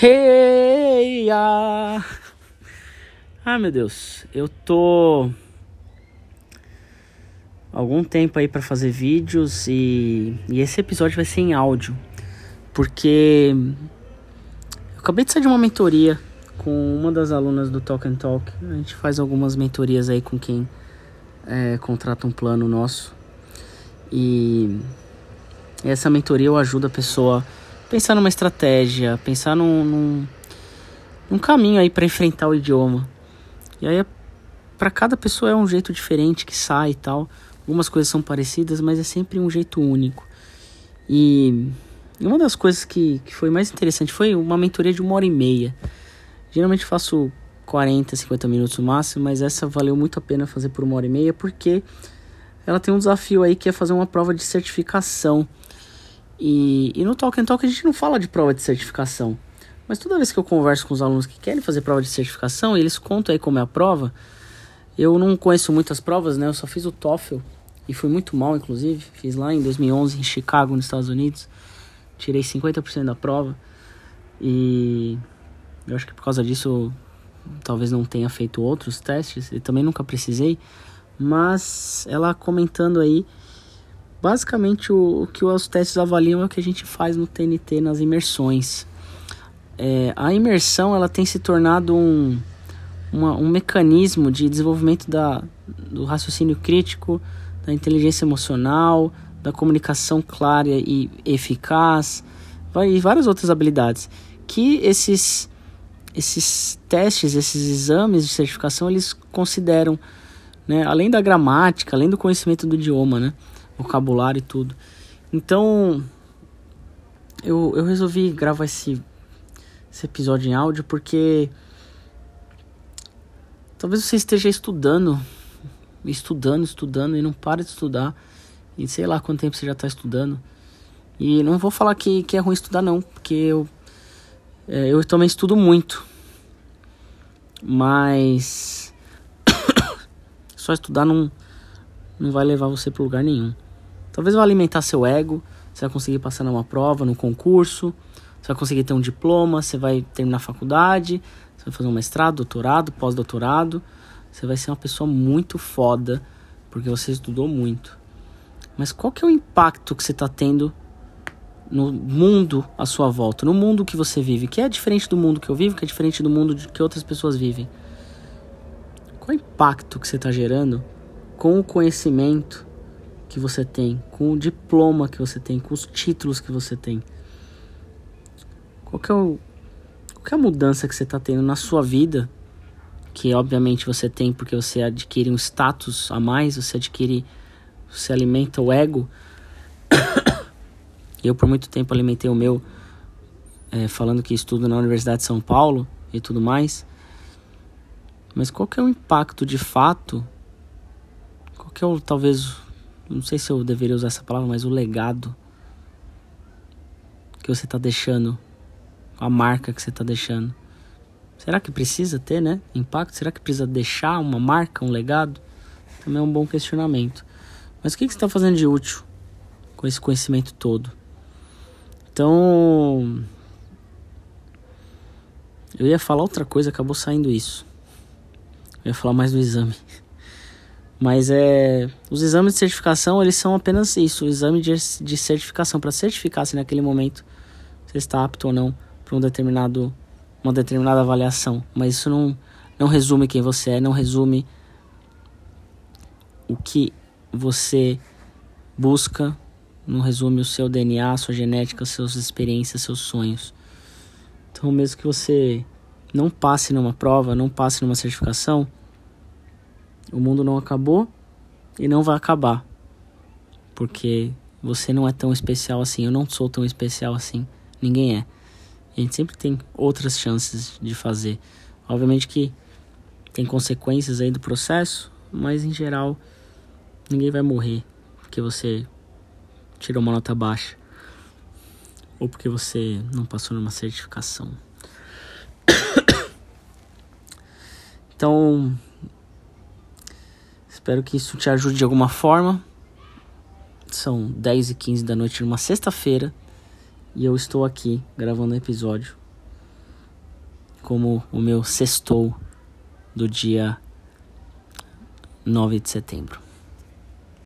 Hey, ah. ah, meu Deus, eu tô algum tempo aí para fazer vídeos e, e esse episódio vai ser em áudio, porque eu acabei de sair de uma mentoria com uma das alunas do Talk and Talk. A gente faz algumas mentorias aí com quem é, contrata um plano nosso e essa mentoria eu ajudo a pessoa pensar numa estratégia, pensar num, num, num caminho aí para enfrentar o idioma. E aí, para cada pessoa é um jeito diferente que sai e tal. Algumas coisas são parecidas, mas é sempre um jeito único. E, uma das coisas que, que foi mais interessante foi uma mentoria de uma hora e meia. Geralmente faço 40, 50 minutos no máximo, mas essa valeu muito a pena fazer por uma hora e meia porque ela tem um desafio aí que é fazer uma prova de certificação. E, e no Talk and Talk a gente não fala de prova de certificação. Mas toda vez que eu converso com os alunos que querem fazer prova de certificação e eles contam aí como é a prova, eu não conheço muitas provas, né? Eu só fiz o TOEFL e fui muito mal, inclusive. Fiz lá em 2011 em Chicago, nos Estados Unidos. Tirei 50% da prova. E eu acho que por causa disso talvez não tenha feito outros testes e também nunca precisei. Mas ela comentando aí Basicamente, o, o, que os testes avaliam é o que a gente faz no TNT nas imersões. É, a imersão ela tem se tornado um, uma, um mecanismo de desenvolvimento da, do raciocínio crítico, da inteligência emocional, da comunicação clara e eficaz e várias outras habilidades que esses esses testes, esses exames de certificação eles consideram, né, além da gramática, além do conhecimento do idioma, né? Vocabulário e tudo. Então, eu, eu resolvi gravar esse, esse episódio em áudio porque talvez você esteja estudando, estudando, estudando e não para de estudar. E sei lá quanto tempo você já está estudando. E não vou falar que, que é ruim estudar, não, porque eu, é, eu também estudo muito. Mas só estudar não, não vai levar você para lugar nenhum. Talvez vai alimentar seu ego, você vai conseguir passar numa prova, num concurso, você vai conseguir ter um diploma, você vai terminar a faculdade, você vai fazer um mestrado, doutorado, pós-doutorado. Você vai ser uma pessoa muito foda, porque você estudou muito. Mas qual que é o impacto que você está tendo no mundo à sua volta, no mundo que você vive, que é diferente do mundo que eu vivo, que é diferente do mundo que outras pessoas vivem? Qual é o impacto que você está gerando com o conhecimento que você tem, com o diploma que você tem, com os títulos que você tem. Qual é, o, qual é a mudança que você está tendo na sua vida? Que obviamente você tem porque você adquire um status a mais, você adquire, você alimenta o ego. Eu por muito tempo alimentei o meu é, falando que estudo na Universidade de São Paulo e tudo mais. Mas qual é o impacto de fato? Qual é o talvez não sei se eu deveria usar essa palavra, mas o legado que você está deixando, a marca que você está deixando. Será que precisa ter, né? Impacto? Será que precisa deixar uma marca, um legado? Também é um bom questionamento. Mas o que, que você está fazendo de útil com esse conhecimento todo? Então. Eu ia falar outra coisa, acabou saindo isso. Eu ia falar mais do exame. Mas é, os exames de certificação, eles são apenas isso, o exame de, de certificação para certificar se naquele momento você está apto ou não para um determinado uma determinada avaliação, mas isso não não resume quem você é, não resume o que você busca, não resume o seu DNA, sua genética, suas experiências, seus sonhos. Então, mesmo que você não passe numa prova, não passe numa certificação, o mundo não acabou e não vai acabar. Porque você não é tão especial assim, eu não sou tão especial assim, ninguém é. A gente sempre tem outras chances de fazer. Obviamente que tem consequências aí do processo, mas em geral ninguém vai morrer porque você tirou uma nota baixa ou porque você não passou numa certificação. Então, Espero que isso te ajude de alguma forma. São 10 e 15 da noite numa sexta-feira e eu estou aqui gravando o episódio. como o meu sextou do dia 9 de setembro.